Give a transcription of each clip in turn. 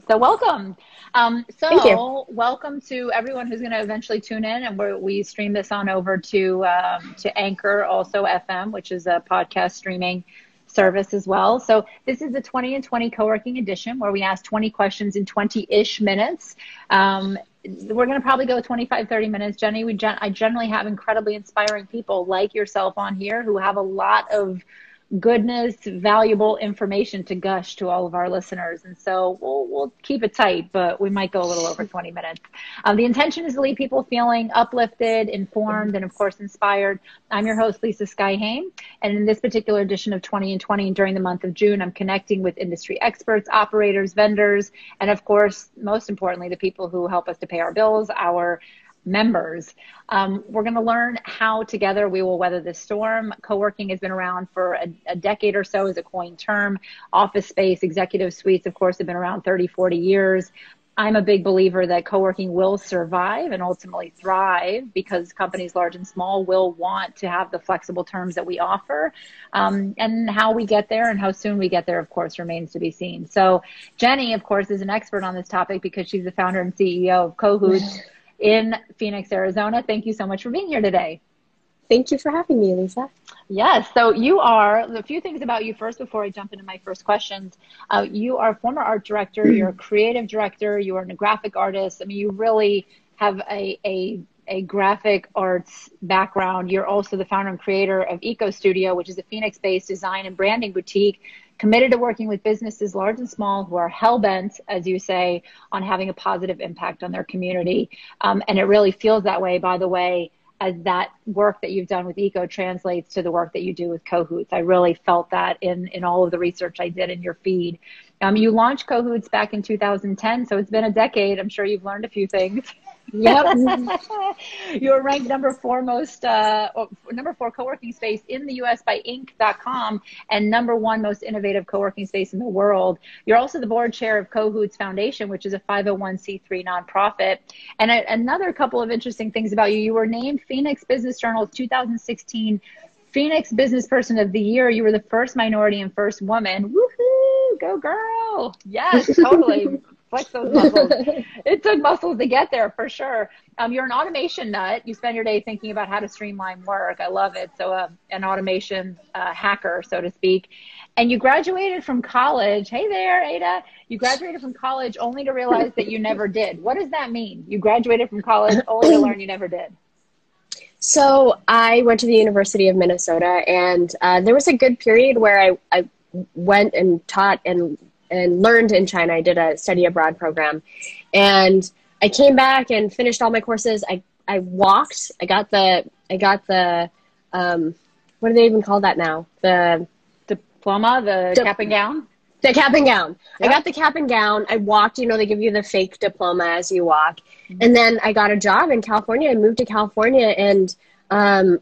So welcome. Um, so welcome to everyone who's going to eventually tune in, and we we stream this on over to um, to Anchor, also FM, which is a podcast streaming service as well. So this is the 20 and 20 co-working edition where we ask 20 questions in 20-ish minutes. Um, we're going to probably go 25, 30 minutes. Jenny, we gen- I generally have incredibly inspiring people like yourself on here who have a lot of goodness, valuable information to gush to all of our listeners. And so we'll, we'll keep it tight, but we might go a little over 20 minutes. Um, the intention is to leave people feeling uplifted, informed, and of course, inspired. I'm your host, Lisa Skye Hain. And in this particular edition of 20 and 20 during the month of June, I'm connecting with industry experts, operators, vendors, and of course, most importantly, the people who help us to pay our bills, our members. Um, we're going to learn how together we will weather this storm. Co-working has been around for a, a, decade or so as a coined term. Office space, executive suites, of course, have been around 30, 40 years. I'm a big believer that co-working will survive and ultimately thrive because companies large and small will want to have the flexible terms that we offer. Um, and how we get there and how soon we get there, of course, remains to be seen. So Jenny, of course, is an expert on this topic because she's the founder and CEO of Cohoots in Phoenix, Arizona. Thank you so much for being here today. Thank you for having me, Lisa. Yes. So you are a few things about you first before I jump into my first questions. Uh, you are a former art director. You're a creative director. You are a graphic artist. I mean, you really have a, a a graphic arts background. You're also the founder and creator of Eco Studio, which is a Phoenix-based design and branding boutique committed to working with businesses large and small who are hell bent, as you say, on having a positive impact on their community. Um, and it really feels that way, by the way, as that work that you've done with Eco translates to the work that you do with Cohoots. I really felt that in, in all of the research I did in your feed. Um, you launched Cohoots back in 2010, so it's been a decade. I'm sure you've learned a few things. Yep. You're ranked number four most, uh, number four co-working space in the U.S. by Inc.com and number one most innovative co-working space in the world. You're also the board chair of Cohoots Foundation, which is a 501c3 nonprofit. And a, another couple of interesting things about you: you were named Phoenix Business Journal's 2016 Phoenix Business Person of the Year. You were the first minority and first woman. Woohoo! Go girl! Yes, totally flex those muscles. it took muscles to get there for sure. Um, you're an automation nut. You spend your day thinking about how to streamline work. I love it. So, uh, an automation uh, hacker, so to speak. And you graduated from college. Hey there, Ada. You graduated from college only to realize that you never did. What does that mean? You graduated from college only to learn you never did. So I went to the University of Minnesota, and uh, there was a good period where I, I went and taught and and learned in China. I did a study abroad program, and I came back and finished all my courses. I I walked. I got the I got the um, what do they even call that now? The diploma, the cap and gown. The cap and gown. Yep. I got the cap and gown. I walked. You know, they give you the fake diploma as you walk, mm-hmm. and then I got a job in California. I moved to California, and um,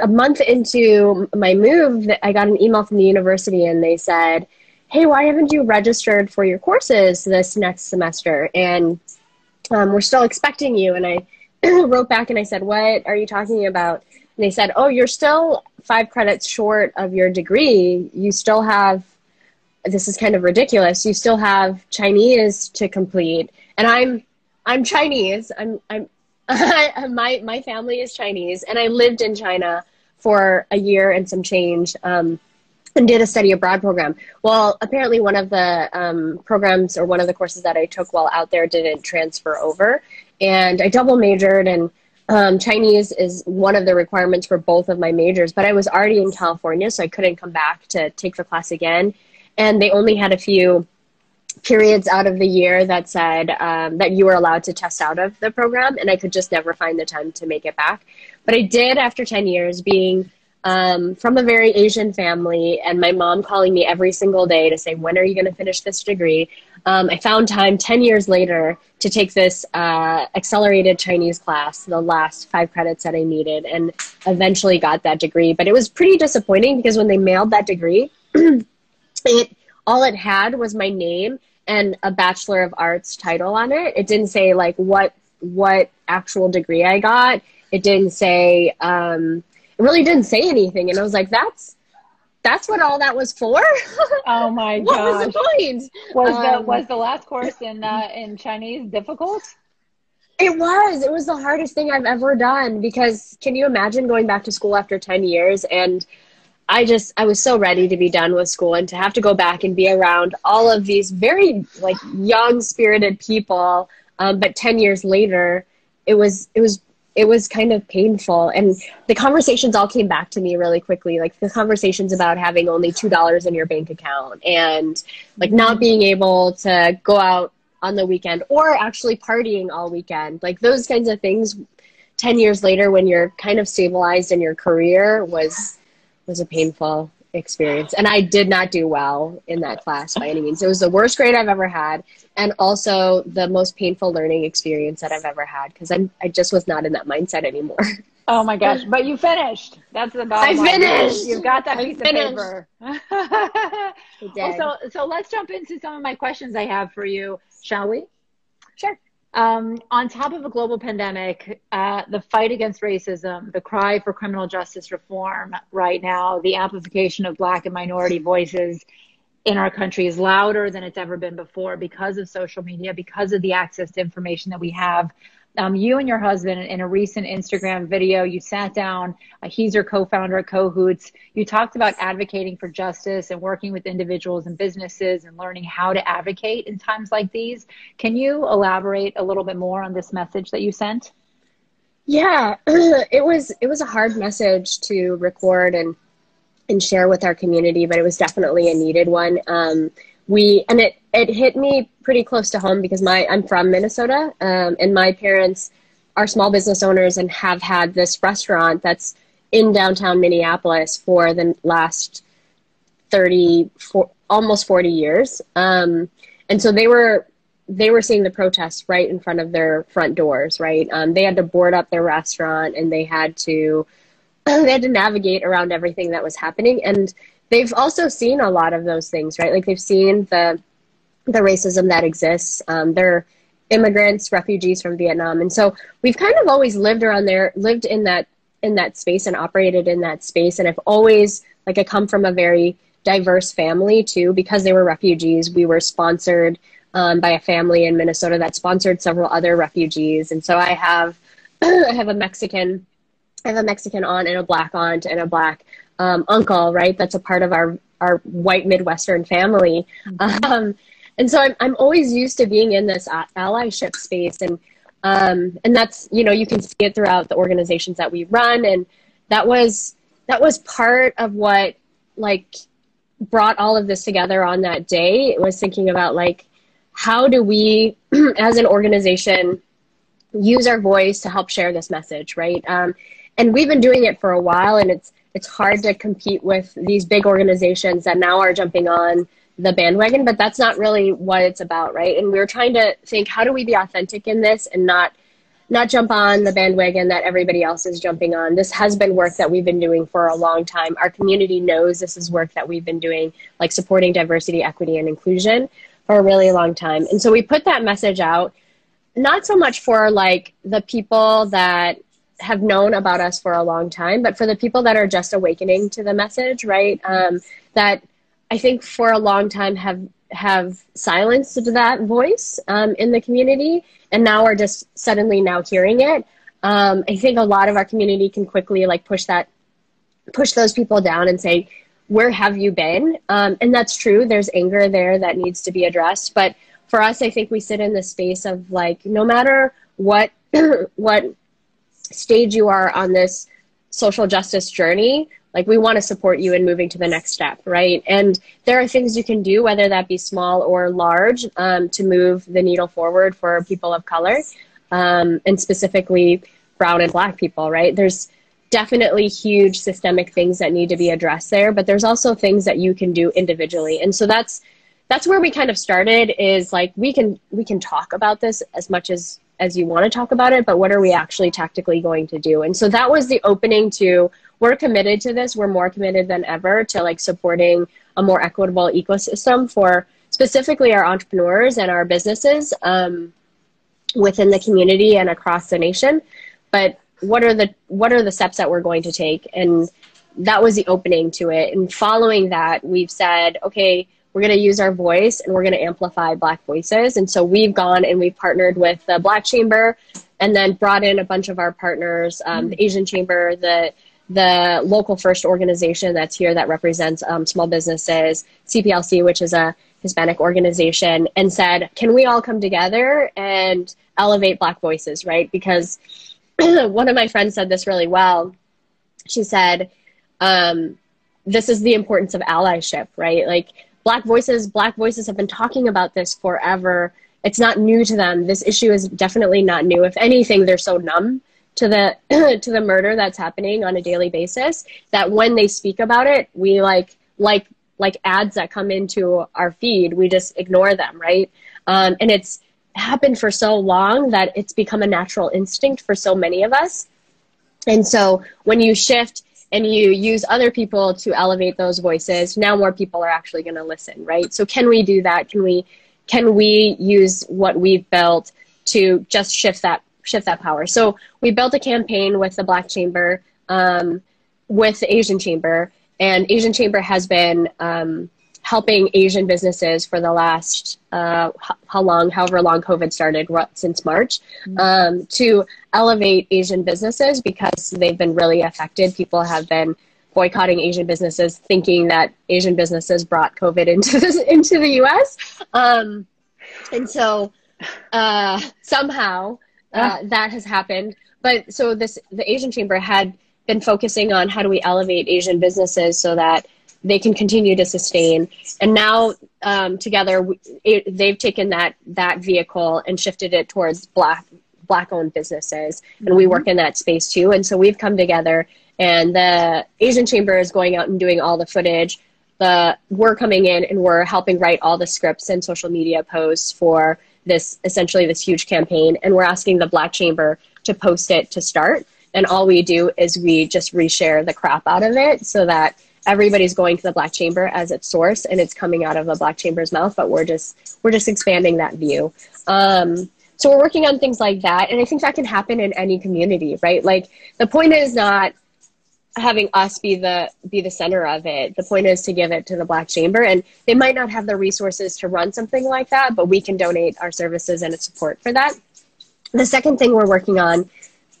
a month into my move, I got an email from the university, and they said hey, why haven't you registered for your courses this next semester? And um, we're still expecting you. And I wrote back and I said, what are you talking about? And they said, oh, you're still five credits short of your degree. You still have, this is kind of ridiculous. You still have Chinese to complete. And I'm, I'm Chinese. I'm, I'm, my, my family is Chinese and I lived in China for a year and some change. Um, and did a study abroad program. Well, apparently one of the um, programs or one of the courses that I took while out there didn't transfer over, and I double majored and. Um, Chinese is one of the requirements for both of my majors, but I was already in California, so I couldn't come back to take the class again. And they only had a few periods out of the year that said um, that you were allowed to test out of the program, and I could just never find the time to make it back. But I did after 10 years being um, from a very Asian family, and my mom calling me every single day to say, When are you going to finish this degree? Um, I found time 10 years later to take this uh, accelerated Chinese class, the last five credits that I needed, and eventually got that degree. But it was pretty disappointing because when they mailed that degree, it all it had was my name and a Bachelor of Arts title on it. It didn't say like what what actual degree I got. It didn't say um, it really didn't say anything. And I was like, that's that's what all that was for. Oh my god! what was the point? Was um, the was the last course in uh, in Chinese difficult? It was. It was the hardest thing I've ever done because can you imagine going back to school after 10 years and I just I was so ready to be done with school and to have to go back and be around all of these very like young spirited people. Um, but 10 years later it was it was it was kind of painful. And the conversations all came back to me really quickly. Like the conversations about having only two dollars in your bank account and like not being able to go out on the weekend or actually partying all weekend. Like those kinds of things 10 years later when you're kind of stabilized in your career was was a painful experience. And i did not do well in that class by any means. It was the worst grade i've ever had and also the most painful learning experience that i've ever had because i'm i just was not in that mindset anymore. Oh my gosh. But you finished. That's the bottom i finished! You've got that I piece of paper. Well, so so let's jump into some of my questions i have for you shall we? Sure um, on top of a global pandemic, uh, the fight against racism, the cry for criminal justice reform right now, the amplification of Black and minority voices in our country is louder than it's ever been before because of social media, because of the access to information that we have um, you and your husband in a recent Instagram video, you sat down. Uh, he's your co-founder at Cohoots. You talked about advocating for justice and working with individuals and businesses and learning how to advocate in times like these. Can you elaborate a little bit more on this message that you sent? Yeah, it was it was a hard message to record and and share with our community, but it was definitely a needed one. Um, we and it it hit me pretty close to home because my I'm from Minnesota, um, and my parents are small business owners and have had this restaurant that's in downtown Minneapolis for the last 30 for, almost 40 years. Um, and so they were they were seeing the protests right in front of their front doors right? Um, they had to board up their restaurant and they had to they had to navigate around everything that was happening. And they've also seen a lot of those things, right? Like they've seen the the racism that exists. Um, they're immigrants, refugees from Vietnam, and so we've kind of always lived around there, lived in that in that space, and operated in that space. And I've always like I come from a very diverse family too, because they were refugees. We were sponsored um, by a family in Minnesota that sponsored several other refugees, and so I have I have a Mexican. I have a Mexican aunt and a black aunt and a black um, uncle, right? That's a part of our our white Midwestern family. Mm-hmm. Um, and so I'm I'm always used to being in this allyship space, and um, and that's you know you can see it throughout the organizations that we run, and that was that was part of what like brought all of this together on that day. Was thinking about like how do we as an organization use our voice to help share this message, right? Um, and we've been doing it for a while, and it's it's hard to compete with these big organizations that now are jumping on the bandwagon, but that's not really what it's about, right? And we are trying to think how do we be authentic in this and not not jump on the bandwagon that everybody else is jumping on. This has been work that we've been doing for a long time. Our community knows this is work that we've been doing, like supporting diversity, equity, and inclusion for a really long time. And so we put that message out, not so much for like the people that have known about us for a long time, but for the people that are just awakening to the message, right? Um, that I think for a long time have have silenced that voice um, in the community, and now are just suddenly now hearing it. Um, I think a lot of our community can quickly like push that, push those people down and say, "Where have you been?" Um, and that's true. There's anger there that needs to be addressed, but for us, I think we sit in the space of like, no matter what what stage you are on this social justice journey, like we want to support you in moving to the next step, right? And there are things you can do, whether that be small or large, um, to move the needle forward for people of color, um, and specifically brown and black people, right? There's definitely huge systemic things that need to be addressed there, but there's also things that you can do individually, and so that's that's where we kind of started. Is like we can we can talk about this as much as as you want to talk about it, but what are we actually tactically going to do? And so that was the opening to we're committed to this. We're more committed than ever to like supporting a more equitable ecosystem for specifically our entrepreneurs and our businesses um, within the community and across the nation. But what are the what are the steps that we're going to take? And that was the opening to it. And following that, we've said, okay, we're going to use our voice and we're going to amplify Black voices. And so we've gone and we've partnered with the Black Chamber and then brought in a bunch of our partners, um, mm. the Asian Chamber, the the local first organization that's here that represents um, small businesses, CPLC, which is a Hispanic organization, and said, can we all come together and elevate Black voices, right? Because one of my friends said this really well. She said, um, this is the importance of allyship, right? Like black voices, black voices have been talking about this forever. It's not new to them. This issue is definitely not new. If anything, they're so numb to the to the murder that's happening on a daily basis that when they speak about it, we like like like ads that come into our feed, we just ignore them, right? Um, and it's happened for so long that it's become a natural instinct for so many of us. And so when you shift and you use other people to elevate those voices, now more people are actually going to listen, right? So can we do that? Can we can we use what we've built to just shift that shift that power? So we built a campaign with the Black Chamber, um, with the Asian Chamber, and Asian Chamber has been um, helping Asian businesses for the last uh, how long, however long COVID started, since March, mm-hmm. um, to elevate Asian businesses because they've been really affected. People have been boycotting Asian businesses, thinking that Asian businesses brought COVID into the, into the U.S. Um, and so uh, somehow uh, that has happened. But so this the Asian Chamber had been focusing on how do we elevate Asian businesses so that they can continue to sustain. And now um, together, it, they've taken that that vehicle and shifted it towards black black owned businesses, and mm-hmm. we work in that space too. And so we've come together, and the Asian Chamber is going out and doing all the footage. The we're coming in and we're helping write all the scripts and social media posts for this essentially this huge campaign, and we're asking the Black Chamber to post it to start. And all we do is we just reshare the crap out of it so that everybody's going to the black chamber as its source and it's coming out of the black chamber's mouth but we're just we're just expanding that view. Um, so we're working on things like that and i think that can happen in any community right? Like the point is not having us be the be the center of it. The point is to give it to the black chamber and they might not have the resources to run something like that but we can donate our services and support for that. The second thing we're working on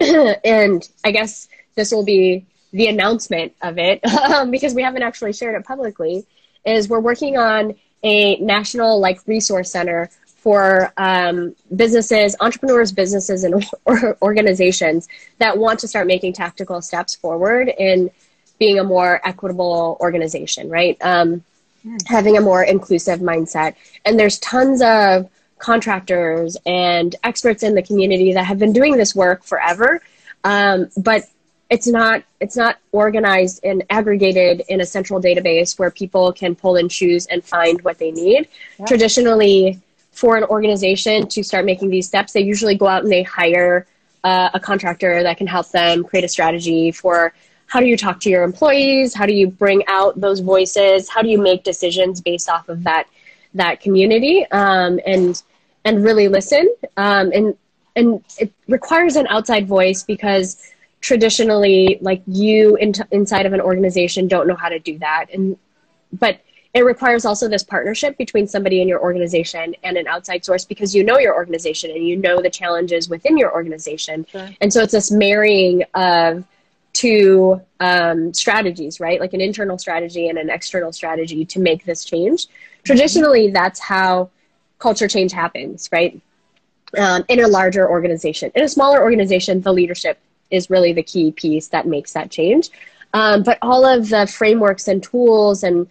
and i guess this will be the announcement of it um, because we haven't actually shared it publicly is we're working on a national like resource center for um, businesses entrepreneurs businesses and or organizations that want to start making tactical steps forward in being a more equitable organization right um, mm. having a more inclusive mindset and there's tons of contractors and experts in the community that have been doing this work forever um, but it's not it's not organized and aggregated in a central database where people can pull and choose and find what they need. Yeah. Traditionally, for an organization to start making these steps, they usually go out and they hire uh, a contractor that can help them create a strategy for how do you talk to your employees, how do you bring out those voices, how do you make decisions based off of that that community, um, and and really listen. Um, and and it requires an outside voice because traditionally like you in inside of an organization don't know how to do that. And but it requires also this partnership between somebody in your organization and an outside source because you know your organization and you know the challenges within your organization. Sure. and so it's this marrying of two um, strategies right? Like an internal strategy and an external strategy to make this change. Mm-hmm. traditionally that's how culture change happens right? Um, in a larger organization. In a smaller organization the leadership is really the key piece that makes that change. Um, but all of the frameworks and tools and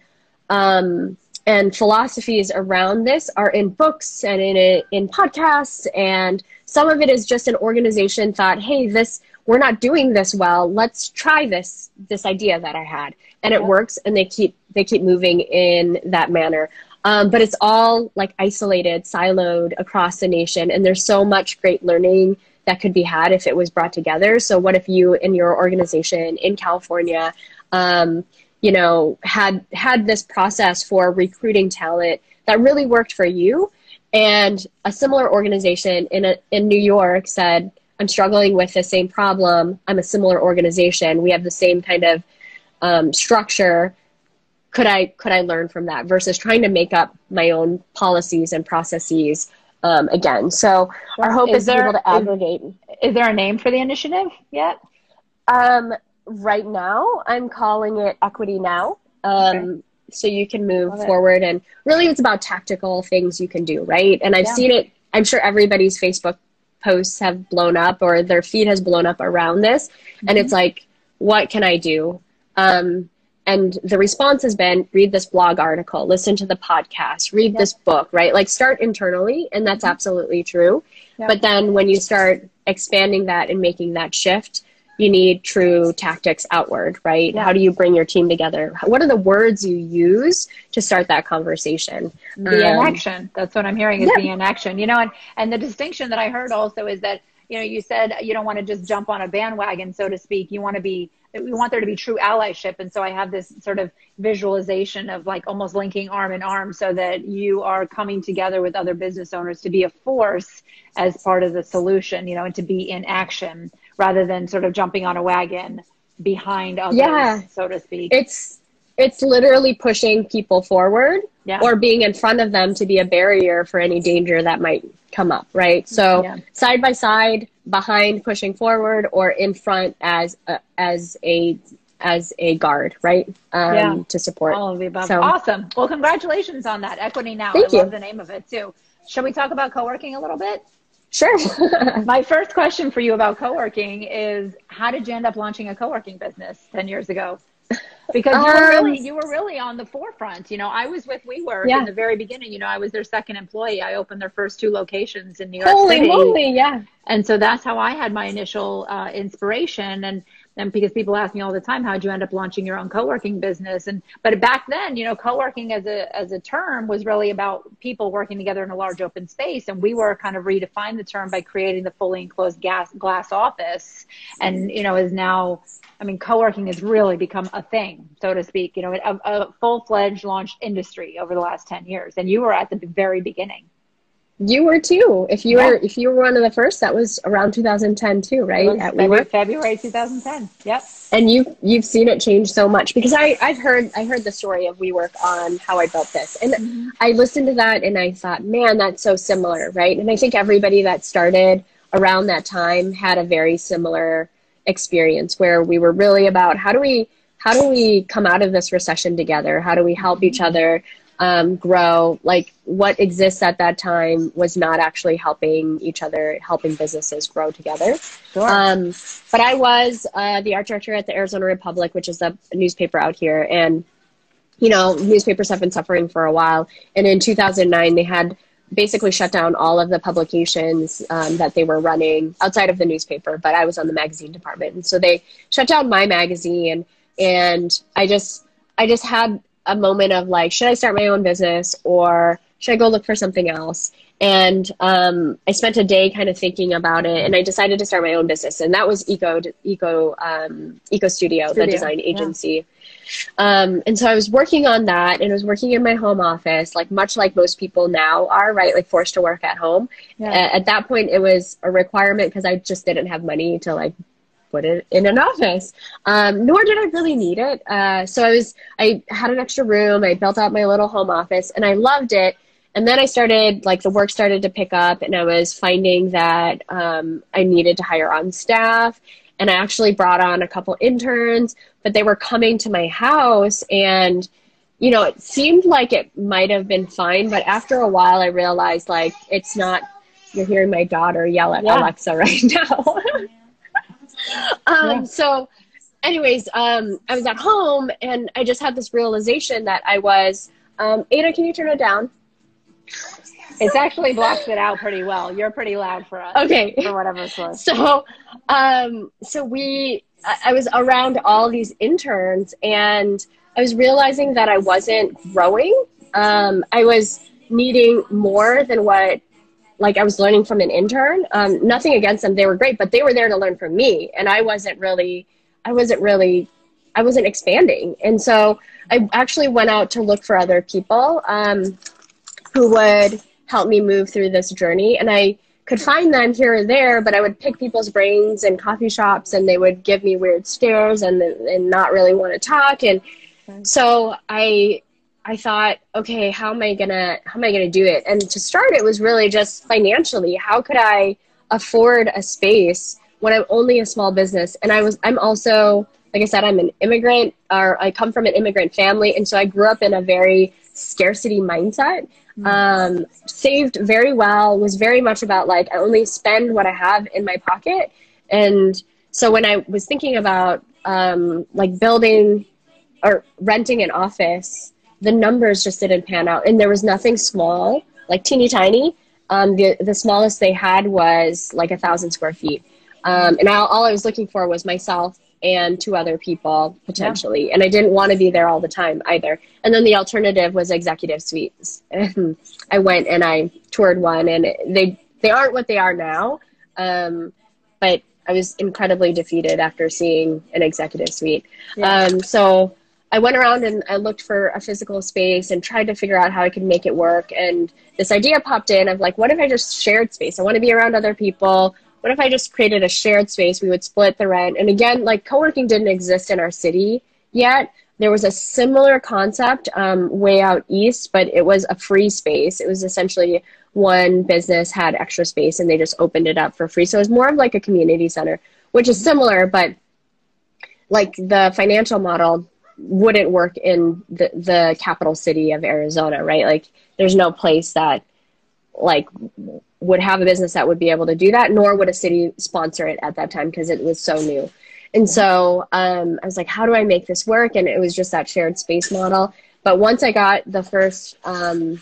um, and philosophies around this are in books and in it, in podcasts, and some of it is just an organization thought, hey, this we're not doing this well. Let's try this this idea that I had, and it works, and they keep they keep moving in that manner. Um, but it's all like isolated, siloed across the nation, and there's so much great learning that could be had if it was brought together. So, what if you in your organization in California, um, you know, had had this process for recruiting talent that really worked for you, and a similar organization in a, in New York said, "I'm struggling with the same problem. I'm a similar organization. We have the same kind of um, structure could I could I learn from that versus trying to make up my own policies and processes um, again. So our hope is, is there, able to aggregate. Is, is, there a name for the initiative yet? Um, right now, I'm calling it Equity Now. Um, okay. So you can move Love forward, it. and really, it's about tactical things you can do, right? And I've yeah. seen it. I'm sure everybody's Facebook posts have blown up, or their feed has blown up around this, mm-hmm. and it's mm-hmm. like, what can I do? Um, and the response has been read this blog article listen to the podcast read yep. this book right? Like start internally and that's mm-hmm. absolutely true. Yep. but then when you start expanding that and making that shift you need true tactics outward right? How do you bring your team together? What are the words you use to start that conversation? The um, inaction. That's what i'm hearing is the inaction. You know and and the distinction that i heard also is that you know you said you don't want to just jump on a bandwagon so to speak. You want to be we want there to be true allyship. And so I have this sort of visualization of like almost linking arm in arm so that you are coming together with other business owners to be a force as part of the solution, you know, and to be in action rather than sort of jumping on a wagon behind others, yeah. so to speak. It's it's literally pushing people forward yeah. or being in front of them to be a barrier for any danger that might come up, right? So yeah. side by side, behind pushing forward, or in front as a, as a as a guard, right? Um, yeah. To support. All of the above. So, awesome. Well, congratulations on that. Equity Now. Thank I you. love the name of it too. Shall we talk about co-working a little bit? Sure. My first question for you about co-working is how did you end up launching a co-working business 10 years ago? Because you were really you were really on the forefront. You know, I was with WeWork yeah. in the very beginning. You know, I was their second employee. I opened their first two locations in New York Holy City. Moly, yeah. And so that's how I had my initial uh, inspiration. And and because people ask me all the time, how'd you end up launching your own co-working business? And but back then, you know, co-working as a as a term was really about people working together in a large open space. And we were kind of redefined the term by creating the fully enclosed gas glass office, and you know is now I mean, co-working has really become a thing, so to speak, you know, a, a full-fledged launched industry over the last 10 years. And you were at the very beginning. You were too. If you yeah. were, if you were one of the first, that was around 2010 too, right? At February, February 2010. Yep. And you, you've seen it change so much because I, I've heard, I heard the story of WeWork on how I built this, and mm-hmm. I listened to that and I thought, man, that's so similar, right? And I think everybody that started around that time had a very similar experience where we were really about how do we how do we come out of this recession together? How do we help each other um, grow? Like what exists at that time was not actually helping each other, helping businesses grow together. Sure. Um, but I was uh, the art director at the Arizona Republic, which is a newspaper out here, and you know newspapers have been suffering for a while. And in 2009, they had basically shut down all of the publications um, that they were running outside of the newspaper, but I was on the magazine department. And so they shut down my magazine and I just I just had a moment of like, should I start my own business or should I go look for something else? And um, I spent a day kind of thinking about it, and I decided to start my own business, and that was Eco Eco um, Eco Studio, Studio, the design agency. Yeah. Um, and so I was working on that and I was working in my home office, like much like most people now are, right? Like forced to work at home. Yeah. at that point, it was a requirement because I just didn't have money to like put it in an office. Um, nor did I really need it. Uh, so I was, I had an extra room. I built out my little home office and I loved it. And then I started, like, the work started to pick up, and I was finding that um, I needed to hire on staff and I actually brought on a couple interns, but they were coming to my house and you know, it seemed like it might have been fine, but after a while I realized like it's not you're hearing my daughter yell at yeah. Alexa right now. um yeah. so anyways, um I was at home and I just had this realization that I was um Ada, can you turn it down? It's actually blocks it out pretty well. You're pretty loud for us. Okay. For whatever source. So, um, so we, I was around all these interns and I was realizing that I wasn't growing. Um, I was needing more than what, like I was learning from an intern. Um, nothing against them. They were great, but they were there to learn from me. And I wasn't really, I wasn't really, I wasn't expanding. And so I actually went out to look for other people, um, who would help me move through this journey. And I could find them here or there, but I would pick people's brains in coffee shops and they would give me weird stares and, and not really want to talk. And so I, I thought, okay, how am I gonna, how am I gonna do it? And to start, it was really just financially. How could I afford a space when I'm only a small business? And I was, I'm also, like I said, I'm an immigrant or I come from an immigrant family. And so I grew up in a very scarcity mindset. Mm. Um, saved very well, was very much about like, I only spend what I have in my pocket. And so when I was thinking about um, like building or renting an office, the numbers just didn't pan out. And there was nothing small, like teeny tiny. Um, the, the smallest they had was like a thousand square feet. Um, and I, all I was looking for was myself and two other people potentially. Yeah. And I didn't want to be there all the time either. And then the alternative was executive suites. And I went and I toured one and they, they aren't what they are now. Um, but I was incredibly defeated after seeing an executive suite. Yeah. Um, so I went around and I looked for a physical space and tried to figure out how I could make it work. And this idea popped in of like, what if I just shared space? I want to be around other people what if I just created a shared space? We would split the rent. And again, like co working didn't exist in our city yet. There was a similar concept um, way out east, but it was a free space. It was essentially one business had extra space and they just opened it up for free. So it was more of like a community center, which is similar, but like the financial model wouldn't work in the, the capital city of Arizona, right? Like there's no place that like would have a business that would be able to do that, nor would a city sponsor it at that time because it was so new. And so um, I was like, how do I make this work? And it was just that shared space model. But once I got the first, um,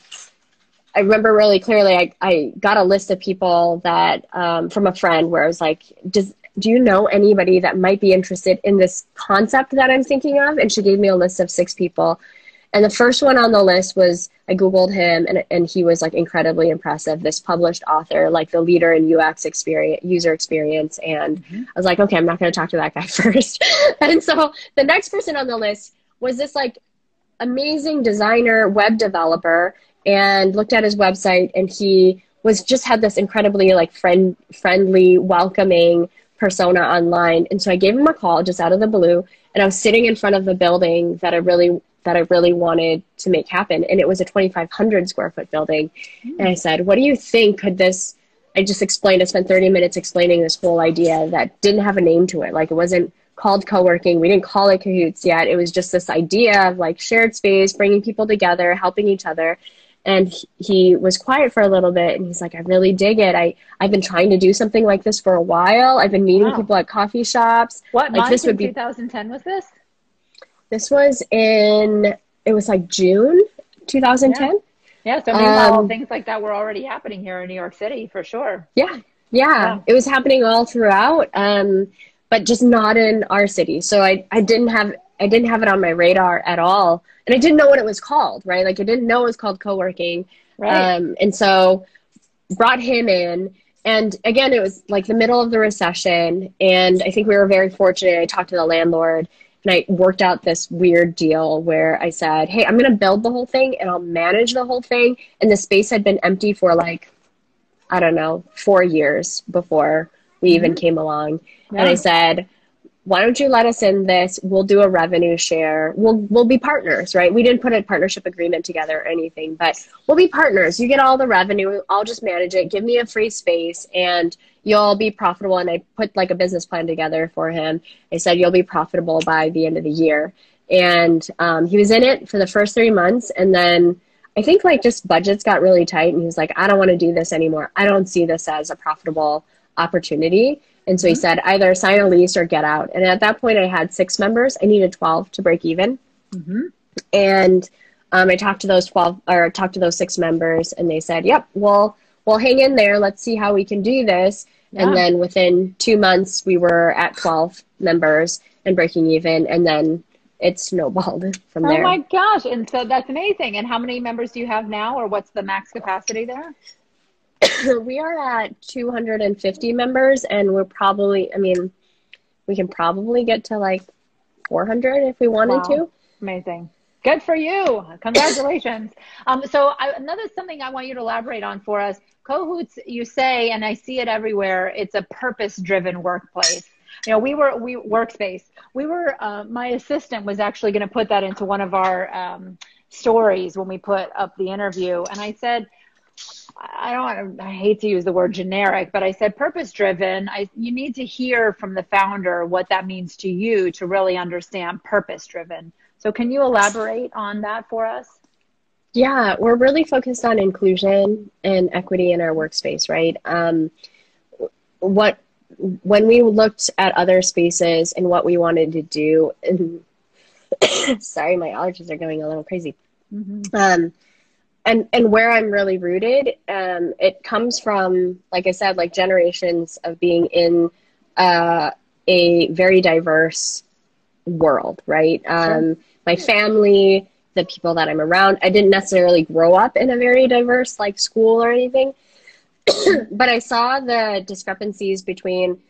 I remember really clearly, I, I got a list of people that um, from a friend where I was like, does, do you know anybody that might be interested in this concept that I'm thinking of? And she gave me a list of six people. And the first one on the list was I Googled him and, and he was like incredibly impressive. This published author, like the leader in UX experience, user experience. And mm-hmm. I was like, okay, I'm not going to talk to that guy first. and so the next person on the list was this like amazing designer, web developer, and looked at his website and he was just had this incredibly like friend friendly, welcoming persona online. And so I gave him a call just out of the blue and I was sitting in front of the building that I really that I really wanted to make happen. And it was a 2,500 square foot building. Mm. And I said, What do you think could this? I just explained, I spent 30 minutes explaining this whole idea that didn't have a name to it. Like it wasn't called co working. We didn't call it Cohoots yet. It was just this idea of like shared space, bringing people together, helping each other. And he was quiet for a little bit and he's like, I really dig it. I, I've been trying to do something like this for a while. I've been meeting wow. people at coffee shops. What like, this would be 2010 was this? This was in it was like June 2010. Yeah. Yeah, so meanwhile, um, things like that were already happening here in New York City for sure. Yeah, yeah, yeah. it was happening all throughout, um, but just not in our city. So I, I didn't have I didn't have it on my radar at all, and I didn't know what it was called. Right, like I didn't know it was called co-working. Right. Um, and so brought him in, and again, it was like the middle of the recession, and I think we were very fortunate. I talked to the landlord and I worked out this weird deal where I said, Hey, I'm going to build the whole thing and I'll manage the whole thing. And the space had been empty for like, I don't know, four years before we mm-hmm. even came along. Yeah. And I said, why don't you let us in this? We'll do a revenue share. We'll we'll be partners, right? We didn't put a partnership agreement together or anything, but we'll be partners. You get all the revenue. I'll just manage it. Give me a free space and you'll be profitable. And I put like a business plan together for him. I said you'll be profitable by the end of the year. And um, he was in it for the first three months, and then I think like just budgets got really tight, and he was like, I don't want to do this anymore. I don't see this as a profitable opportunity. And so he mm-hmm. said, either sign a lease or get out. And at that point, I had six members. I needed 12 to break even. Mm-hmm. And um, I talked to those 12 or talked to those six members, and they said, yep, well, we'll hang in there. Let's see how we can do this. Yeah. And then within two months, we were at 12 members and breaking even. And then it snowballed from oh there. Oh my gosh. And so that's amazing. And how many members do you have now, or what's the max capacity there? we are at 250 members, and we're probably, I mean, we can probably get to like 400 if we wanted wow. to. Amazing. Good for you. Congratulations. um, so I, another something I want you to elaborate on for us, Cohoots, you say, and I see it everywhere, it's a purpose driven workplace. You know, we were, we workspace, we were, uh, my assistant was actually going to put that into one of our um, stories when we put up the interview. And I said, I don't I hate to use the word generic, but I said purpose driven. I you need to hear from the founder what that means to you to really understand purpose driven. So can you elaborate on that for us? Yeah, we're really focused on inclusion and equity in our workspace, right? Um, what when we looked at other spaces and what we wanted to do, and sorry, my allergies are going a little crazy. Mm-hmm. Um, and and where I'm really rooted, um, it comes from, like I said, like generations of being in uh, a very diverse world, right? Um, my family, the people that I'm around. I didn't necessarily grow up in a very diverse like school or anything, but I saw the discrepancies between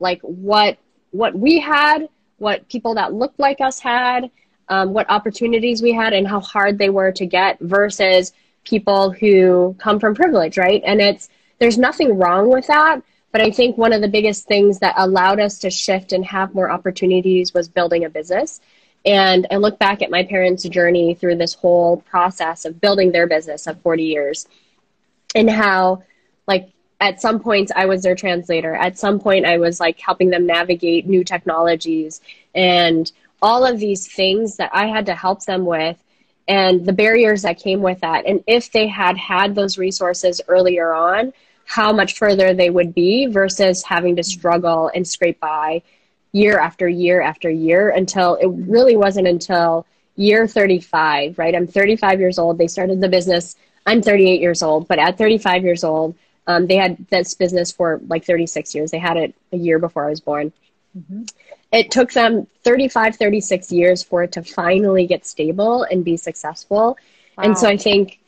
like what what we had, what people that looked like us had, um, what opportunities we had, and how hard they were to get versus people who come from privilege, right? And it's there's nothing wrong with that. But I think one of the biggest things that allowed us to shift and have more opportunities was building a business. And I look back at my parents' journey through this whole process of building their business of 40 years and how, like, at some points I was their translator. At some point, I was like helping them navigate new technologies and all of these things that I had to help them with and the barriers that came with that. And if they had had those resources earlier on, how much further they would be versus having to struggle and scrape by year after year after year until it really wasn't until year 35, right? I'm 35 years old. They started the business. I'm 38 years old, but at 35 years old, um, they had this business for like 36 years. They had it a year before I was born. Mm-hmm. It took them 35, 36 years for it to finally get stable and be successful. Wow. And so I think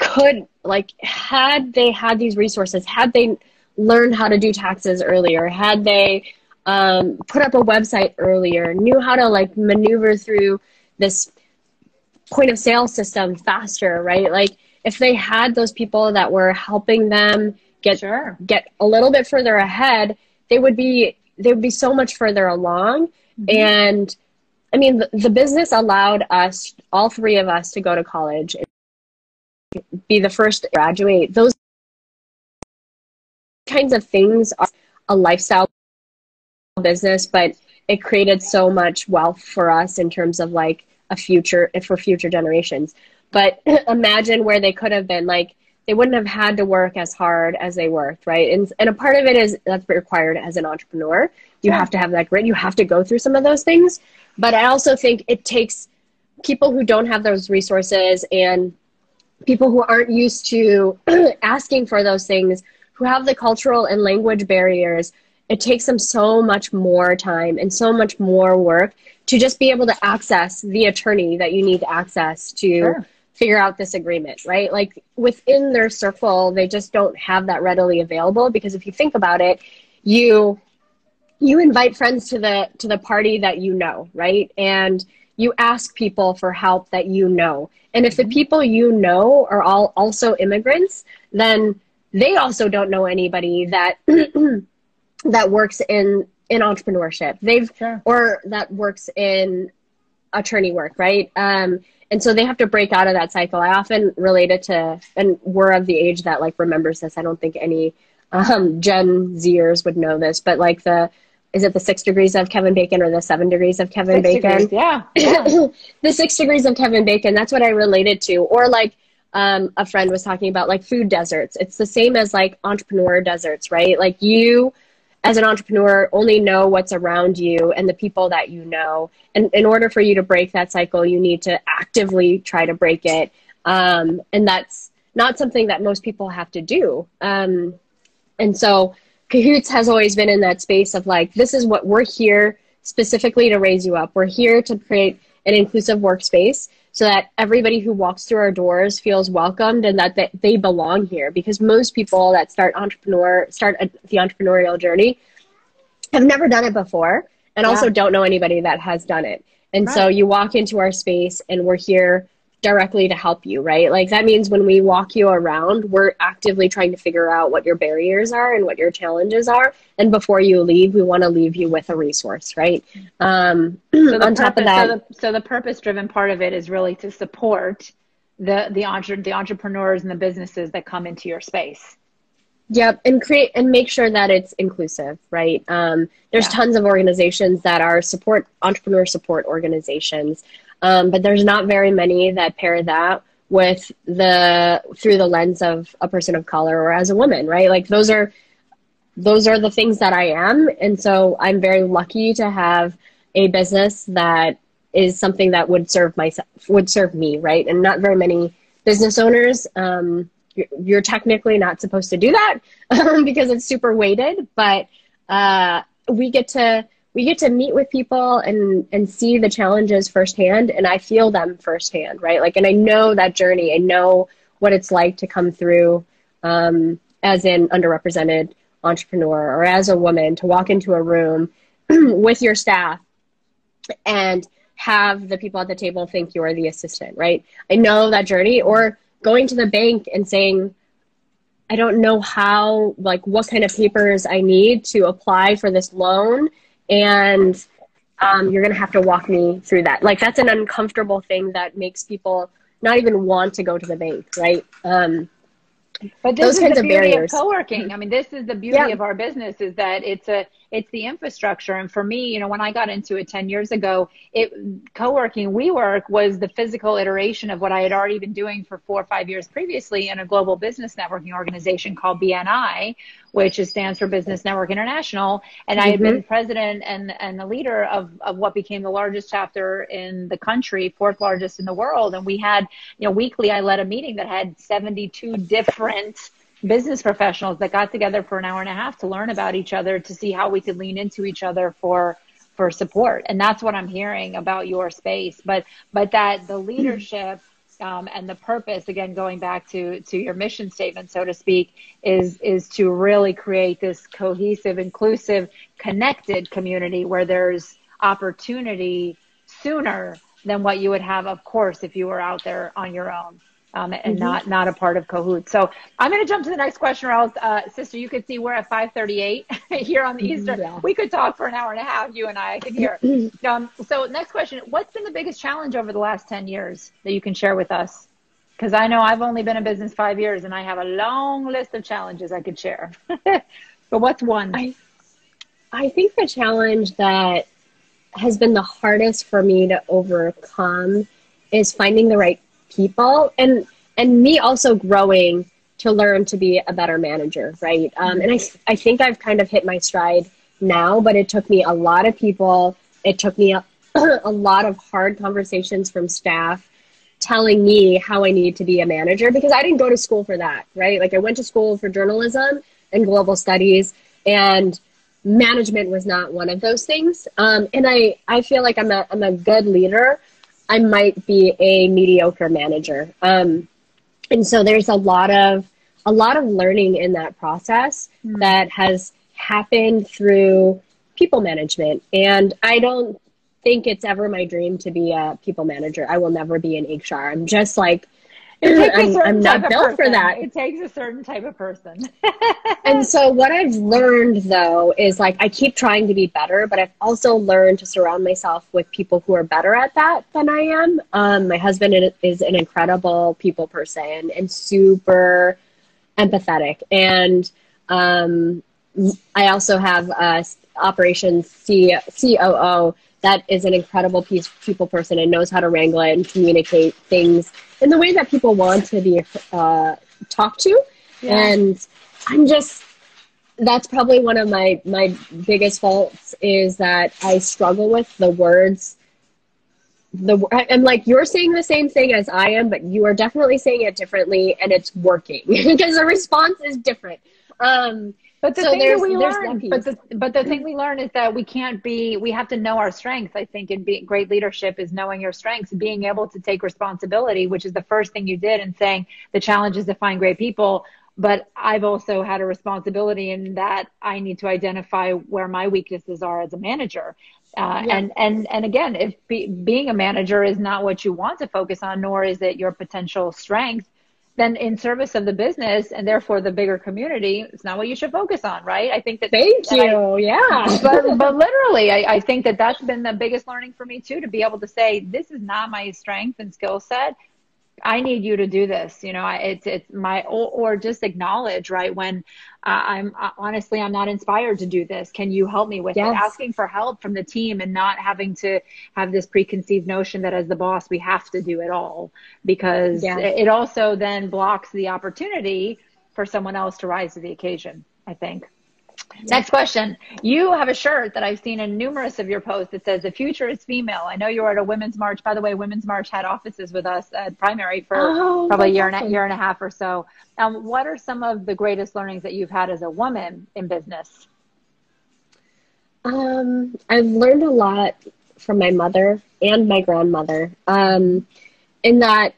could like had they had these resources, had they learned how to do taxes earlier, had they um, put up a website earlier, knew how to like maneuver through this point of sale system faster, right? Like if they had those people that were helping them get sure. get a little bit further ahead, they would be they would be so much further along. Mm-hmm. And I mean, the, the business allowed us, all three of us, to go to college, and be the first to graduate. Those kinds of things are a lifestyle business, but it created so much wealth for us in terms of like a future for future generations. But imagine where they could have been like they wouldn't have had to work as hard as they worked, right? And and a part of it is that's required as an entrepreneur. You yeah. have to have that grit. You have to go through some of those things. But I also think it takes people who don't have those resources and people who aren't used to asking for those things, who have the cultural and language barriers, it takes them so much more time and so much more work to just be able to access the attorney that you need to access to sure figure out this agreement, right? Like within their circle, they just don't have that readily available because if you think about it, you you invite friends to the to the party that you know, right? And you ask people for help that you know. And if the people you know are all also immigrants, then they also don't know anybody that that works in in entrepreneurship. They've sure. or that works in attorney work, right? Um, and so they have to break out of that cycle. I often relate it to, and we're of the age that like remembers this. I don't think any um, Gen Zers would know this, but like the is it the six degrees of Kevin Bacon or the seven degrees of Kevin six Bacon? Degrees, yeah, yeah. the six degrees of Kevin Bacon. That's what I related to. Or like um, a friend was talking about like food deserts. It's the same as like entrepreneur deserts, right? Like you as an entrepreneur only know what's around you and the people that you know. And in order for you to break that cycle you need to actively try to break it. Um, and that's not something that most people have to do. Um, and so Cohoots has always been in that space of like this is what we're here specifically to raise you up. We're here to create an inclusive workspace so that everybody who walks through our doors feels welcomed and that they belong here because most people that start entrepreneur start a, the entrepreneurial journey have never done it before and yeah. also don't know anybody that has done it and right. so you walk into our space and we're here directly to help you, right? Like that means when we walk you around, we're actively trying to figure out what your barriers are and what your challenges are. And before you leave, we want to leave you with a resource, right? Um, so on top of that, so the, so the purpose-driven part of it is really to support the the entre- the entrepreneurs and the businesses that come into your space. Yep, and create and make sure that it's inclusive, right? Um, there's yeah. tons of organizations that are support entrepreneur support organizations um, but there's not very many that pair that with the through the lens of a person of color or as a woman, right? Like those are those are the things that I am, and so I'm very lucky to have a business that is something that would serve myself would serve me, right? And not very many business owners. Um, you're, technically not supposed to do that because it's super weighted, but uh, we get to we get to meet with people and and see the challenges firsthand and i feel them firsthand right? Like and i know that journey. I know what it's like to come through um, as an underrepresented entrepreneur or as a woman to walk into a room with your staff and have the people at the table think you're the assistant right? I know that journey. Or going to the bank and saying i don't know how like what kind of papers i need to apply for this loan and um, you're going to have to walk me through that. Like that's an uncomfortable thing that makes people not even want to go to the bank, right? Um, but this Those is the beauty of, of co-working. I mean, this is the beauty yeah. of our business is that it's a it's the infrastructure. And for me, you know, when I got into it 10 years ago, it co-working WeWork was the physical iteration of what I had already been doing for four or five years previously in a global business networking organization called BNI, which is, stands for Business Network International. And mm-hmm. I had been mm-hmm. president and, and the leader of, of what became the largest chapter in the country, fourth largest in the world. And we had, you know, weekly, I led a meeting that had 72 different business professionals that got together for an hour and a half to learn about each other to see how we could lean into each other for for support. And that's what i'm hearing about your space. But but that the leadership um, and the purpose again going back to to your mission statement so to speak is is to really create this cohesive inclusive connected community where there's opportunity sooner than what you would have of course if you were out there on your own um, and mm-hmm. not not a part of Cohoots. So I'm going to jump to the next question, or else, uh, sister, you could see we're at 5:38 here on the mm-hmm. Eastern. Yeah. We could talk for an hour and a half, you and I. I could hear. um, so next question: What's been the biggest challenge over the last 10 years that you can share with us? Because I know I've only been in business five years, and I have a long list of challenges I could share. but what's one? I I think the challenge that has been the hardest for me to overcome is finding the right people and and me also growing to learn to be a better manager right? Um, and I, I think i've kind of hit my stride now but it took me a lot of people it took me a, a lot of hard conversations from staff telling me how i need to be a manager because i didn't go to school for that right? Like i went to school for journalism and global studies and management was not one of those things. Um, and i i feel like i'm a, I'm a good leader I might be a mediocre manager. Um, and so there's a lot of a lot of learning in that process mm. that has happened through people management. And I don't think it's ever my dream to be a people manager. I will never be an HR. I'm just like I'm, I'm not built for that. It takes a certain type of person. and so what I've learned though is like I keep trying to be better, but I've also learned to surround myself with people who are better at that than I am. Um, my husband is an incredible people person and super empathetic. And um, I also have a operations C- COO that is an incredible piece, people person and knows how to wrangle it and communicate things in the way that people want to be uh, talked to. Yeah. And I'm just, that's probably one of my, my biggest faults is that I struggle with the words. The I'm like you're saying the same thing as I am, but you are definitely saying it differently, and it's working because the response is different. Um, but the so thing that we learn, but the but the thing we learn is that we can't be. We have to know our strengths. I think in being great leadership is knowing your strengths, being able to take responsibility, which is the first thing you did, and saying the challenge is to find great people. But I've also had a responsibility in that I need to identify where my weaknesses are as a manager. Uh, yeah. And and and again, if be, being a manager is not what you want to focus on, nor is it your potential strength, then in service of the business and therefore the bigger community, it's not what you should focus on, right? I think that. Thank you. I, yeah. but but literally, I, I think that that's been the biggest learning for me too, to be able to say this is not my strength and skill set. I need you to do this. You know, it's it's my or, or just acknowledge right when uh, I'm uh, honestly I'm not inspired to do this. Can you help me with yes. it? Asking for help from the team and not having to have this preconceived notion that as the boss we have to do it all because yes. it, it also then blocks the opportunity for someone else to rise to the occasion. I think. Next question. You have a shirt that I've seen in numerous of your posts that says the future is female. I know you were at a women's march. By the way, women's march had offices with us at primary for oh, probably a year and a year and a half or so. Um, what are some of the greatest learnings that you've had as a woman in business? Um, I've learned a lot from my mother and my grandmother. Um, in that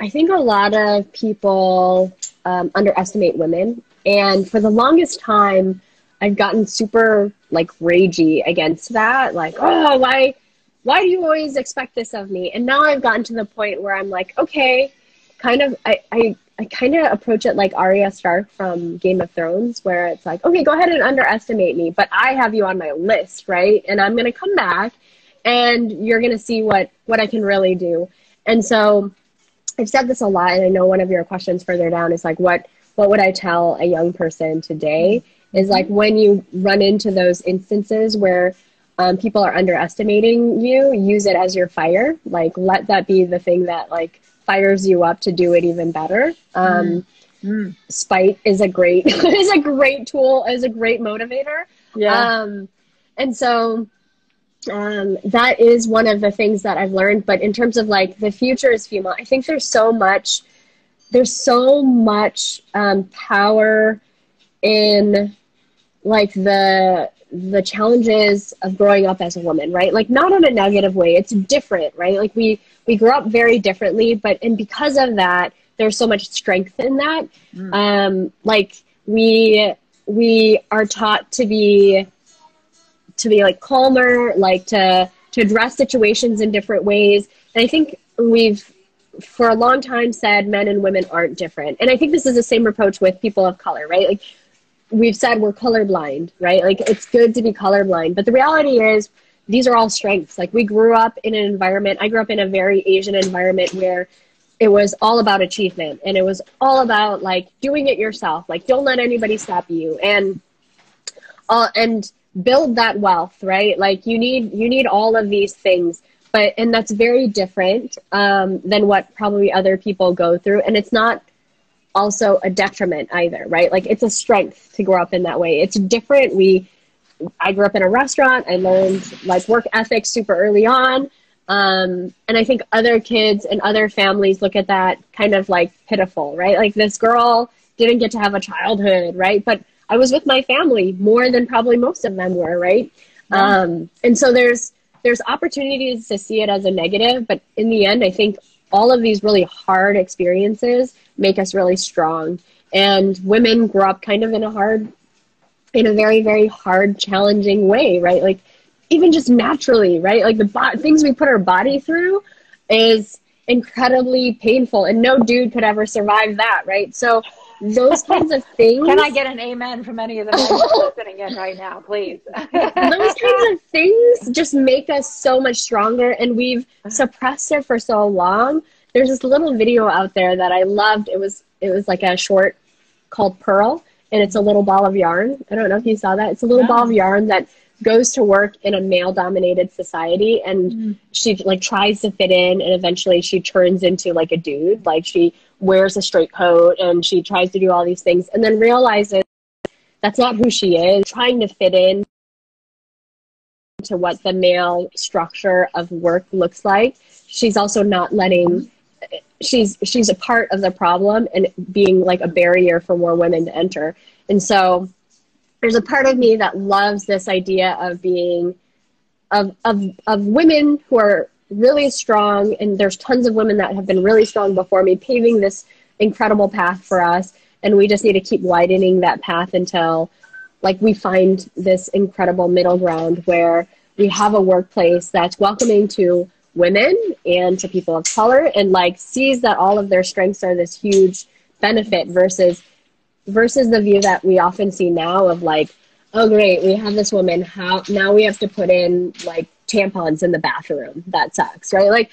I think a lot of people um, underestimate women. And for the longest time, I've gotten super like ragey against that. Like, oh, why, why do you always expect this of me? And now I've gotten to the point where I'm like, okay, kind of, I, I, I kind of approach it like Arya Stark from Game of Thrones, where it's like, okay, go ahead and underestimate me, but I have you on my list, right? And I'm gonna come back, and you're gonna see what what I can really do. And so, I've said this a lot, and I know one of your questions further down is like, what what would I tell a young person today? Is like when you run into those instances where um, people are underestimating you, use it as your fire. Like let that be the thing that like fires you up to do it even better. Um, mm. Mm. Spite is a great is a great tool, is a great motivator. Yeah. Um, and so um, that is one of the things that I've learned. But in terms of like the future is female, I think there's so much, there's so much um, power in like the the challenges of growing up as a woman right? Like not in a negative way it's different right? Like we we grew up very differently but and because of that there's so much strength in that. Mm. um like we we are taught to be to be like calmer like to to address situations in different ways. And i think we've for a long time said men and women aren't different. And i think this is the same approach with people of color right? Like we've said we're colorblind, right? Like it's good to be colorblind, but the reality is these are all strengths. Like we grew up in an environment, I grew up in a very Asian environment where it was all about achievement and it was all about like doing it yourself. Like don't let anybody stop you and uh, and build that wealth, right? Like you need you need all of these things. But and that's very different um, than what probably other people go through. And it's not also a detriment either, right? Like it's a strength to grow up in that way. It's different. We, I grew up in a restaurant. I learned like work ethics super early on. Um, and I think other kids and other families look at that kind of like pitiful, right? Like this girl didn't get to have a childhood, right? But I was with my family more than probably most of them were, right? Yeah. Um, and so there's there's opportunities to see it as a negative, but in the end, I think all of these really hard experiences make us really strong. And women grow up kind of in a hard, in a very, very hard, challenging way, right? Like even just naturally, right? Like the bo- things we put our body through is incredibly painful, and no dude could ever survive that, right? So those kinds of things. Can I get an amen from any of the men listening in right now, please? those kinds of things just make us so much stronger, and we've suppressed it for so long. There's this little video out there that I loved. It was it was like a short called Pearl, and it's a little ball of yarn. I don't know if you saw that. It's a little ball of yarn that goes to work in a male dominated society and mm. she like tries to fit in and eventually she turns into like a dude like she wears a straight coat and she tries to do all these things and then realizes that's not who she is, trying to fit in to what the male structure of work looks like. She's also not letting she's she's a part of the problem and being like a barrier for more women to enter. And so there's a part of me that loves this idea of being of of of women who are really strong, and there's tons of women that have been really strong before me, paving this incredible path for us. And we just need to keep widening that path until, like, we find this incredible middle ground where we have a workplace that's welcoming to women and to people of color and like sees that all of their strengths are this huge benefit versus versus the view that we often see now of like oh great we have this woman how now we have to put in like tampons in the bathroom that sucks right like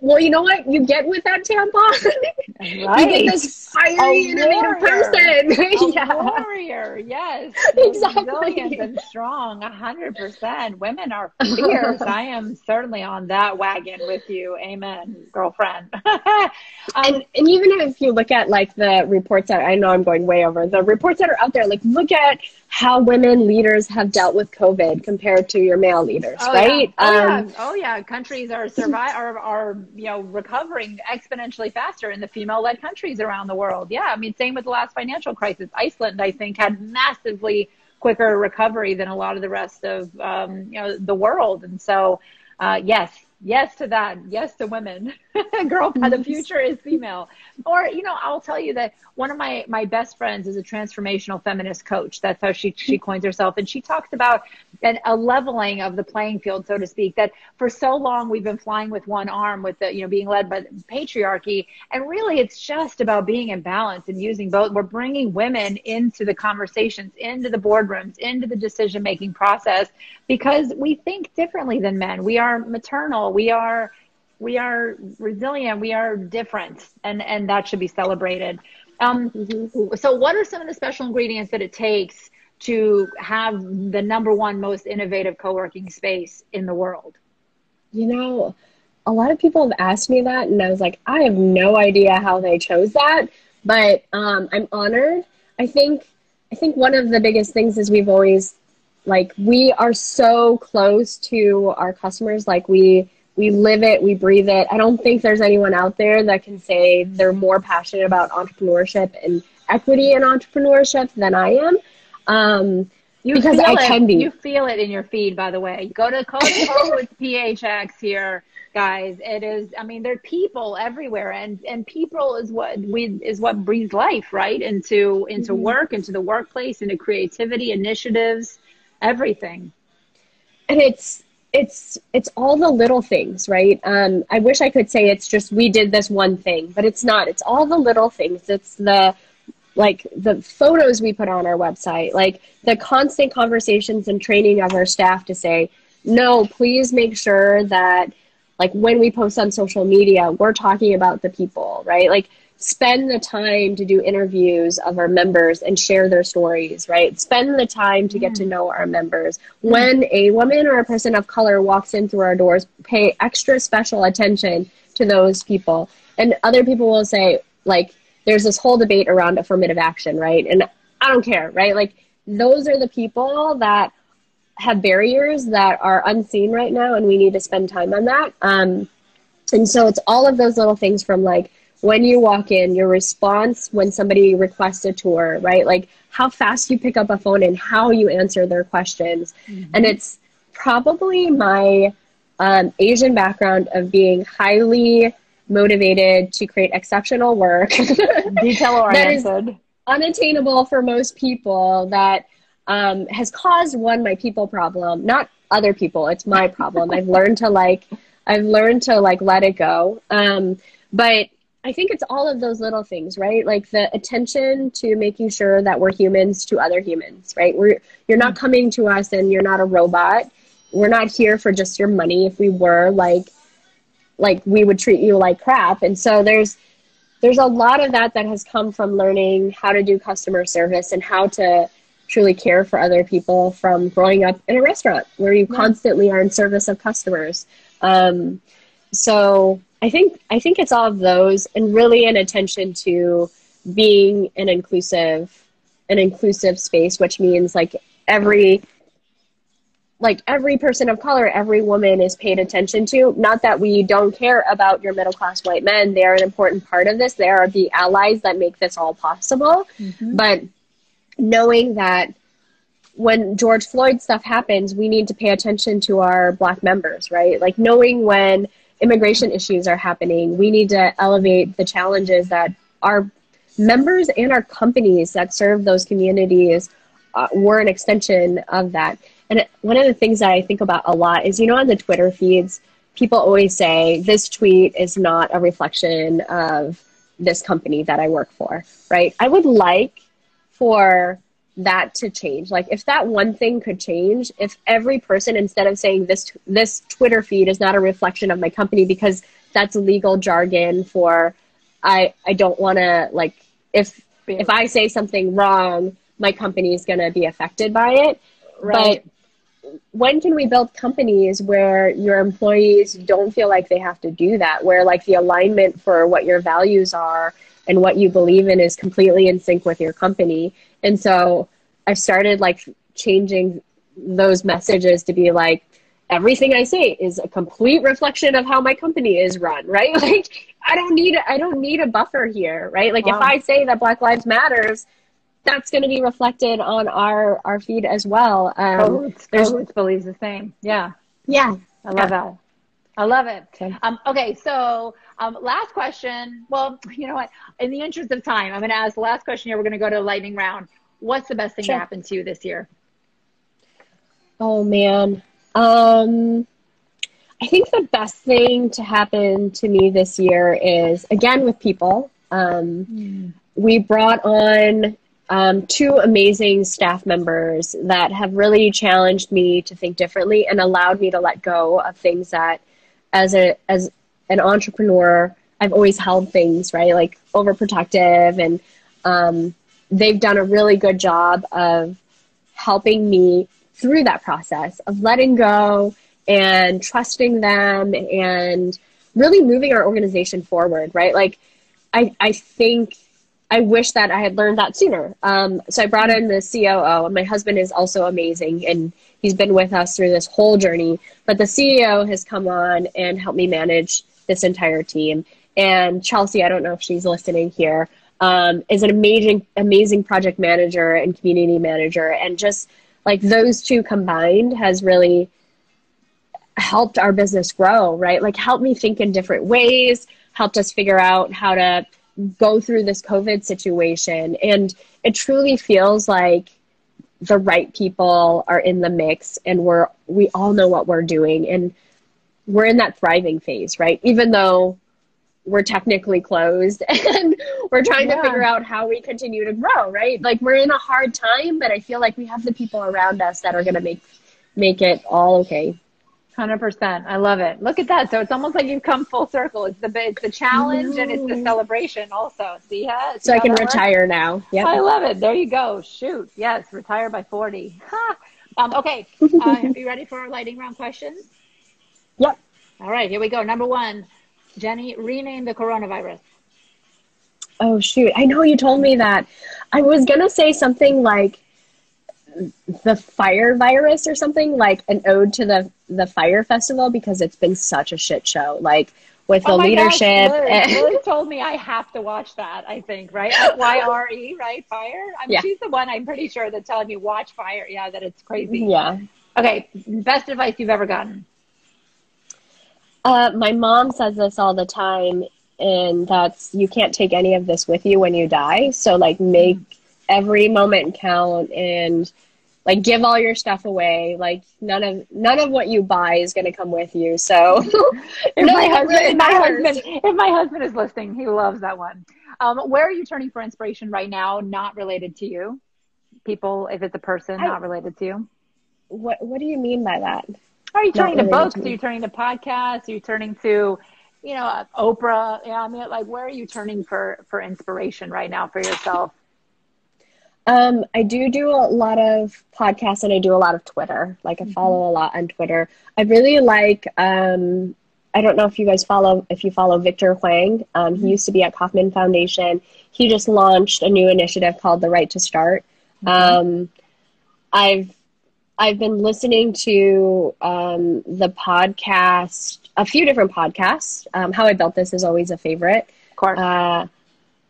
well, you know what you get with that tampon? Right. you get this fiery, innovative person. A yeah. warrior, yes. Exactly. Resilient and strong, hundred percent. Women are fierce. I am certainly on that wagon with you. Amen, girlfriend. um, and and even if you look at like the reports that I know I'm going way over the reports that are out there, like look at how women leaders have dealt with COVID compared to your male leaders, oh, right? Yeah. Oh, um, yeah. oh yeah, countries are survive are, are you know recovering exponentially faster in the female-led countries around the world. Yeah, I mean, same with the last financial crisis. Iceland, I think, had massively quicker recovery than a lot of the rest of um, you know the world, and so uh, yes, yes to that. Yes to women. Girl the future is female. Or you know i'll tell you that one of my my best friends is a transformational feminist coach. That's how she she coins herself. And she talks about an, a leveling of the playing field so to speak that for so long we've been flying with one arm with the you know being led by the patriarchy. And really it's just about being in balance and using both. We're bringing women into the conversations into the boardrooms into the decision making process because we think differently than men. We are maternal we are we are resilient we are different and and that should be celebrated. Um, mm-hmm. so what are some of the special ingredients that it takes to have the number one most innovative co-working space in the world? You know a lot of people have asked me that and i was like i have no idea how they chose that but um, i'm honored. I think i think one of the biggest things is we've always like we are so close to our customers. Like we we live it, we breathe it. I don't think there's anyone out there that can say they're more passionate about entrepreneurship and equity in entrepreneurship than I am. Um, you because I it. can be. You feel it in your feed, by the way. Go to Cohoots PHX here, guys. It is. I mean, there are people everywhere, and and people is what we is what breathes life, right? Into into mm-hmm. work, into the workplace, into creativity, initiatives, everything. And it's it's it's all the little things right? Um, i wish i could say it's just we did this one thing but it's not. It's all the little things. It's the like the photos we put on our website like the constant conversations and training of our staff to say no please make sure that like when we post on social media we're talking about the people right? Like spend the time to do interviews of our members and share their stories, right? Spend the time to get to know our members. When a woman or a person of color walks in through our doors, pay extra special attention to those people. And other people will say, like, there's this whole debate around affirmative action, right? And I don't care, right? Like, those are the people that have barriers that are unseen right now, and we need to spend time on that. Um, and so it's all of those little things from like when you walk in, your response when somebody requests a tour, right? Like how fast you pick up a phone and how you answer their questions. Mm-hmm. And it's probably my um, Asian background of being highly motivated to create exceptional work, detail oriented, unattainable for most people. That um, has caused one my people problem, not other people. It's my problem. I've learned to like, I've learned to like let it go. Um, but I think it's all of those little things, right? Like the attention to making sure that we're humans to other humans, right? We're you're not coming to us and you're not a robot. We're not here for just your money. If we were, like like we would treat you like crap. And so there's there's a lot of that that has come from learning how to do customer service and how to truly care for other people from growing up in a restaurant where you yeah. constantly are in service of customers. Um, so I think I think it's all of those, and really an attention to being an inclusive, an inclusive space, which means like every like every person of color, every woman is paid attention to. Not that we don't care about your middle class white men; they are an important part of this. They are the allies that make this all possible. Mm-hmm. But knowing that when George Floyd stuff happens, we need to pay attention to our black members, right? Like knowing when immigration issues are happening. We need to elevate the challenges that our members and our companies that serve those communities uh, were an extension of that. And one of the things that I think about a lot is, you know, on the Twitter feeds, people always say this tweet is not a reflection of this company that I work for, right? I would like for that to change. Like if that one thing could change, if every person instead of saying this this Twitter feed is not a reflection of my company because that's legal jargon for I I don't want to like if if I say something wrong, my company is going to be affected by it. Right. But when can we build companies where your employees don't feel like they have to do that where like the alignment for what your values are and what you believe in is completely in sync with your company and so i've started like changing those messages to be like everything i say is a complete reflection of how my company is run right like i don't need i don't need a buffer here right like wow. if i say that black lives matters that's going to be reflected on our our feed as well. Um, Cohoots, Cohoots believes the same. Yeah. Yeah. I love yeah. that. I love it. Okay. Um, okay, so um, last question. Well, you know what? In the interest of time, I'm going to ask the last question here. We're going to go to a lightning round. What's the best thing sure. to happen to you this year? Oh man, um, I think the best thing to happen to me this year is again with people. Um, mm. We brought on um, two amazing staff members that have really challenged me to think differently and allowed me to let go of things that as a as an entrepreneur I've always held things right? Like overprotective and um, they've done a really good job of helping me through that process of letting go and trusting them and really moving our organization forward right? Like I, I think I wish that I had learned that sooner. Um, so I brought in the COO, and my husband is also amazing, and he's been with us through this whole journey. But the CEO has come on and helped me manage this entire team. And Chelsea, I don't know if she's listening here, um, is an amazing, amazing project manager and community manager, and just like those two combined has really helped our business grow. Right, like helped me think in different ways, helped us figure out how to go through this COVID situation. And it truly feels like the right people are in the mix and we're we all know what we're doing and we're in that thriving phase, right? Even though we're technically closed and we're trying yeah. to figure out how we continue to grow, right? Like we're in a hard time, but I feel like we have the people around us that are going to make make it all okay. Hundred percent. I love it. Look at that. So it's almost like you've come full circle. It's the it's the challenge and it's the celebration also. See how? See so I can retire works? now. Yeah. I love it. There you go. Shoot. Yes. Retire by forty. um, okay. Uh, are you ready for our lightning round questions? Yep. All right. Here we go. Number one, Jenny, rename the coronavirus. Oh shoot! I know you told me that. I was gonna say something like the fire virus or something like an ode to the the Fyre festival because it's been such a shit show like with oh the leadership gosh, Liz told me i have to watch that i think right? Y-r-e right? Fire? I mean yeah. she's the one i'm pretty sure that's telling me watch fire. Yeah that it's crazy. Yeah. Okay best advice you've ever gotten? Uh, my mom says this all the time and that's you can't take any of this with you when you die. So like make mm. every moment count and like give all your stuff away. Like none of none of what you buy is going to come with you so. If, my husband, really if my husband if my husband is listening he loves that one. Um, where are you turning for inspiration right now not related to you? People if it's a person I, not related to you? What what do you mean by that? Are you turning to books? to are you turning to podcasts? Are you turning to you know oprah? Yeah i mean? Like where are you turning for for inspiration right now for yourself um, I do do a lot of podcasts and I do a lot of Twitter. Like I follow mm-hmm. a lot on Twitter. I really like. Um, I don't know if you guys follow if you follow Victor Hwang. Um, mm-hmm. He used to be at Kauffman Foundation. He just launched a new initiative called the Right to Start. Mm-hmm. Um, I've I've been listening to um, the podcast, a few different podcasts. Um, How I Built This is always a favorite. Of course. Uh,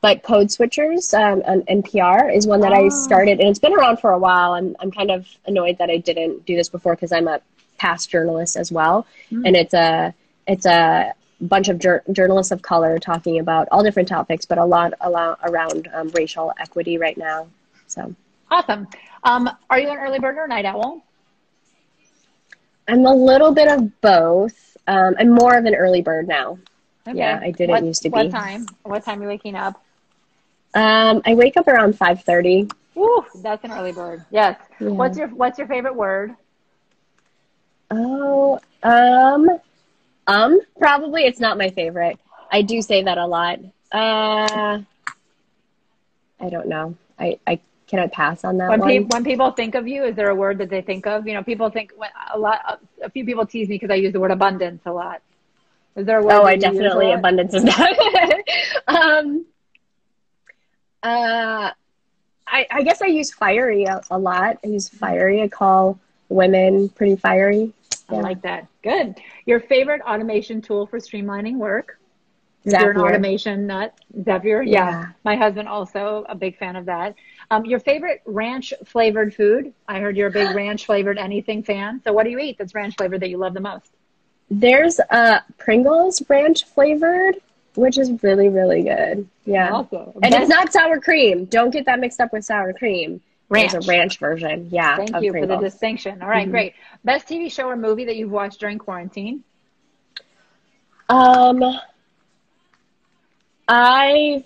but Code Switchers um, on NPR is one that oh. I started, and it's been around for a while. I'm I'm kind of annoyed that I didn't do this before because I'm a past journalist as well, mm. and it's a it's a bunch of jur- journalists of color talking about all different topics, but a lot, a lot around um, racial equity right now. So awesome. Um, are you an early bird or night owl? I'm a little bit of both. Um, I'm more of an early bird now. Okay. Yeah, I didn't what, used to What be. What time? What time are you waking up? Um, I wake up around five thirty. That's an early bird. Yes. Yeah. What's your What's your favorite word? Oh, um, um, probably it's not my favorite. I do say that a lot. Uh, I don't know. I, I can I pass on that When, one? pe- when people think of you, is there a word that they think of? You know, people think when, a lot. A few people tease me because I use the word abundance a lot. Is there a word? oh, I you use a definitely abundance is that. um, uh, I I guess I use fiery a, a lot. I use fiery. I call women pretty fiery. I like that. Good. Your favorite automation tool for streamlining work? You're an automation nut, Zapier. Yeah. Yeah. My husband also a big fan of that. Um, your favorite ranch flavored food? I heard you're a big ranch flavored anything fan. So what do you eat that's ranch flavored that you love the most? There's uh Pringles ranch flavored, which is really really good. Yeah. Also, And it's not sour cream. Don't get that mixed up with sour cream. There's a ranch version. Yeah. Thank you for the distinction. All right, Mhm. great. Best TV show or movie that you've watched during quarantine? Um, I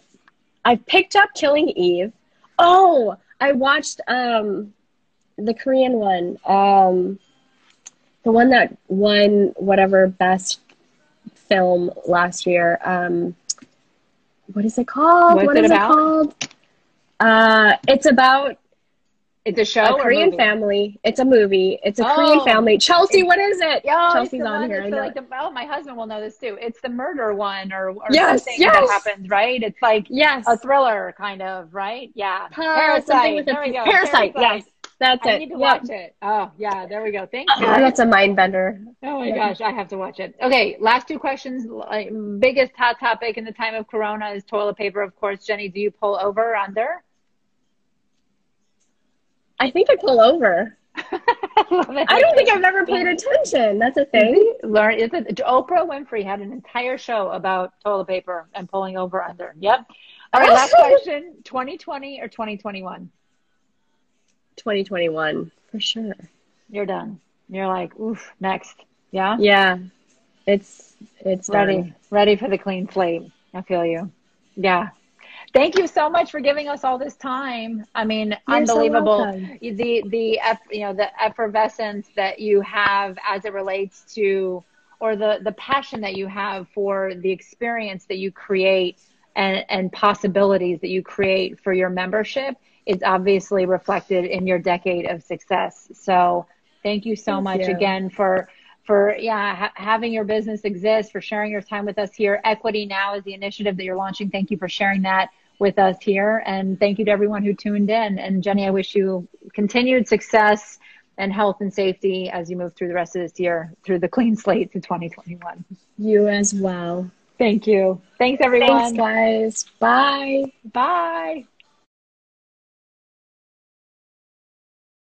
I picked up Killing Eve. Oh, I watched um the Korean one. Um, the one that won whatever best film last year. Um, what is it called? What's What it is about? it called? Uh, it's about It's a show a or Korean movie? family. It's a movie. It's a Oh. Korean family. Chelsea, what is it? Yeah, Chelsea's on one here. I the, know. like the, oh, my husband will know this too. It's the murder one or, or Yes, something that yes. happens, right? It's like yes. a thriller kind of, right? Yeah. A There we go. Parasite. Yes, that's it. I it. need to Yep. watch it. Oh, yeah. There we go. Thank uh-uh, you. Oh, that's a mind bender. Oh my Yeah. gosh, I have to watch it. Okay, last two questions. Like, biggest hot topic in the time of Corona is toilet paper, of course. Jenny, do you pull over or under? I think I pull over. It. I don't think I've ever paid attention. That's a thing. Learn. It's a, Oprah Winfrey had an entire show about toilet paper and pulling over under. Yep. All right, last question. 2020 or 2021? 2021 for sure. You're done. You're like, oof, next. Yeah? Yeah, it's it's Ready. done. Ready for the clean slate. I feel you. Yeah. Thank you so much for giving us all this time. I mean, You're unbelievable. welcome. the the eff- you know the effervescence that you have as it relates to or the the passion that you have for the experience that you create and and possibilities that you create for your membership is obviously reflected in your decade of success. So, thank you so Thank much you. again for for yeah ha- having your business exist for sharing your time with us here equity now is the initiative that you're launching thank you for sharing that with us here and thank you to everyone who tuned in and jenny i wish you continued success and health and safety as you move through the rest of this year through the clean slate to 2021 You as well. thank you thanks everyone Thanks, guys. Bye. bye